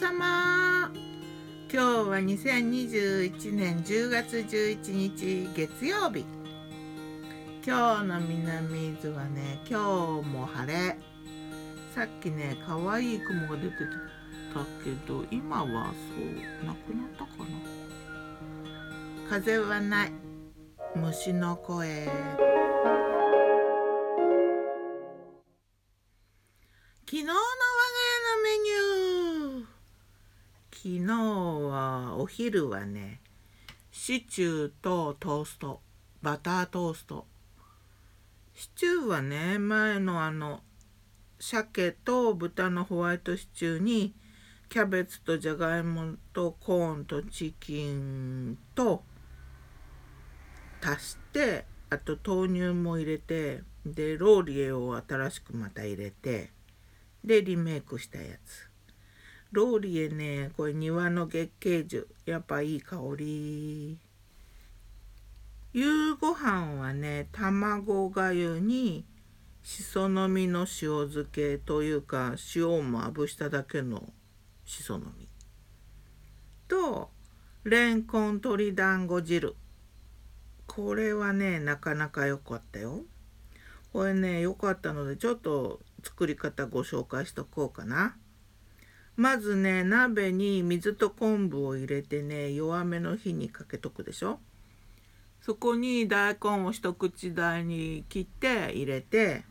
様。今日は2021年10月11日月曜日。今日の南伊豆はね今日も晴れ。さっきね可愛い雲が出てたけど今はそうなくなったかな。風はない。虫の声。昨日の我が家のメニュー。昨日はお昼はねシチューとトーストバタートースト。シチューはね前のあの鮭と豚のホワイトシチューにキャベツとじゃがいもとコーンとチキンと足してあと豆乳も入れてでローリエを新しくまた入れてでリメイクしたやつ。ローリエねこれ庭の月桂樹。やっぱいい香り。夕ご飯はね卵がゆにしその実の塩漬けというか塩をまぶしただけのしその実とレンコン鶏団子汁。これはねなかなか良かったよ。これね良かったのでちょっと作り方ご紹介しとこうかな。まずね鍋に水と昆布を入れてね弱めの火にかけとくでしょ？そこに大根を一口大に切って入れて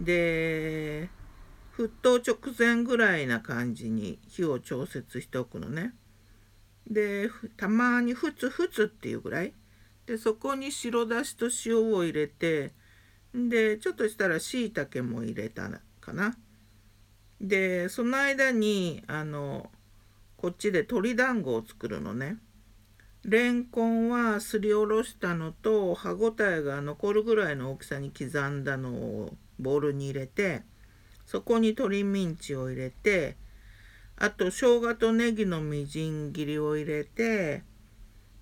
で沸騰直前ぐらいな感じに火を調節しておくのね。でたまにふつふつっていうぐらいでそこに白だしと塩を入れてでちょっとしたらしいたけも入れたかな。でその間にあのこっちで鶏団子を作るのね。レンコンはすりおろしたのと歯ごたえが残るぐらいの大きさに刻んだのをボウルに入れてそこに鶏ミンチを入れてあと生姜とネギのみじん切りを入れて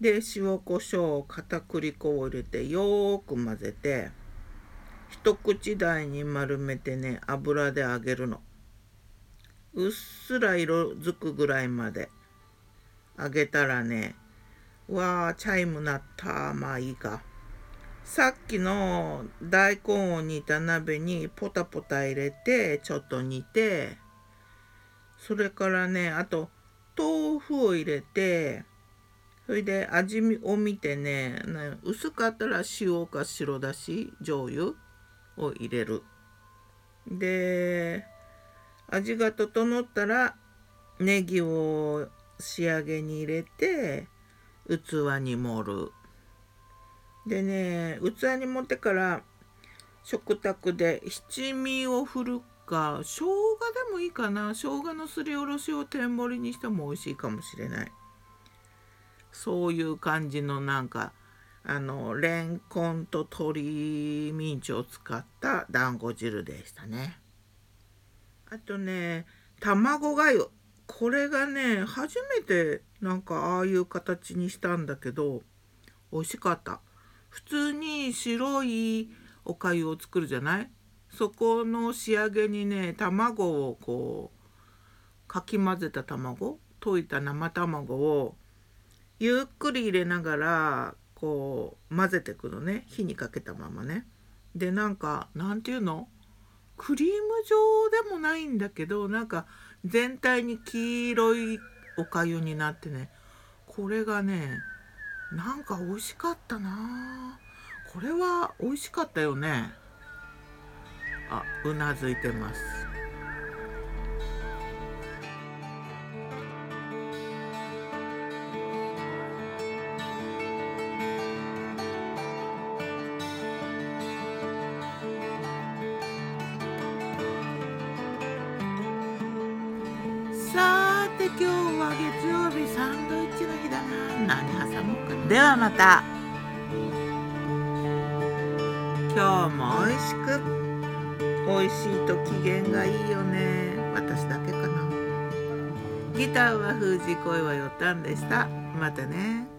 で塩コショウ片栗粉を入れてよーく混ぜて一口大に丸めてね油で揚げるのうっすら色づくぐらいまで揚げたらねわあチャイム鳴ったまあいいか。さっきの大根を煮た鍋にポタポタ入れてちょっと煮てそれからねあと豆腐を入れてそれで味を見てね薄かったら塩か白だし醤油を入れる。で味が整ったらネギを仕上げに入れて器に盛る。でね器に盛ってから食卓で七味を振るか生姜でもいいかな。生姜のすりおろしを天盛りにしても美味しいかもしれない。そういう感じのなんかあのレンコンと鶏ミンチを使った団子汁でしたね。あとね卵がゆこれがね初めてなんかああいう形にしたんだけど美味しかった。普通に白いおかゆを作るじゃない？そこの仕上げにね卵をこうかき混ぜた卵溶いた生卵をゆっくり入れながらこう混ぜてくのね。火にかけたままね。でなんかなんていうの？クリーム状でもないんだけどなんか全体に黄色いおかゆになってね。これがねなんか美味しかったな。これは美味しかったよね。あうなずいてます。で今日は月曜日サンドイッチの日だな。何挟もうかな。ではまた。今日も美味しく。美味しいと機嫌がいいよね。私だけかな。ギターは封じ声はよったんでした。またね。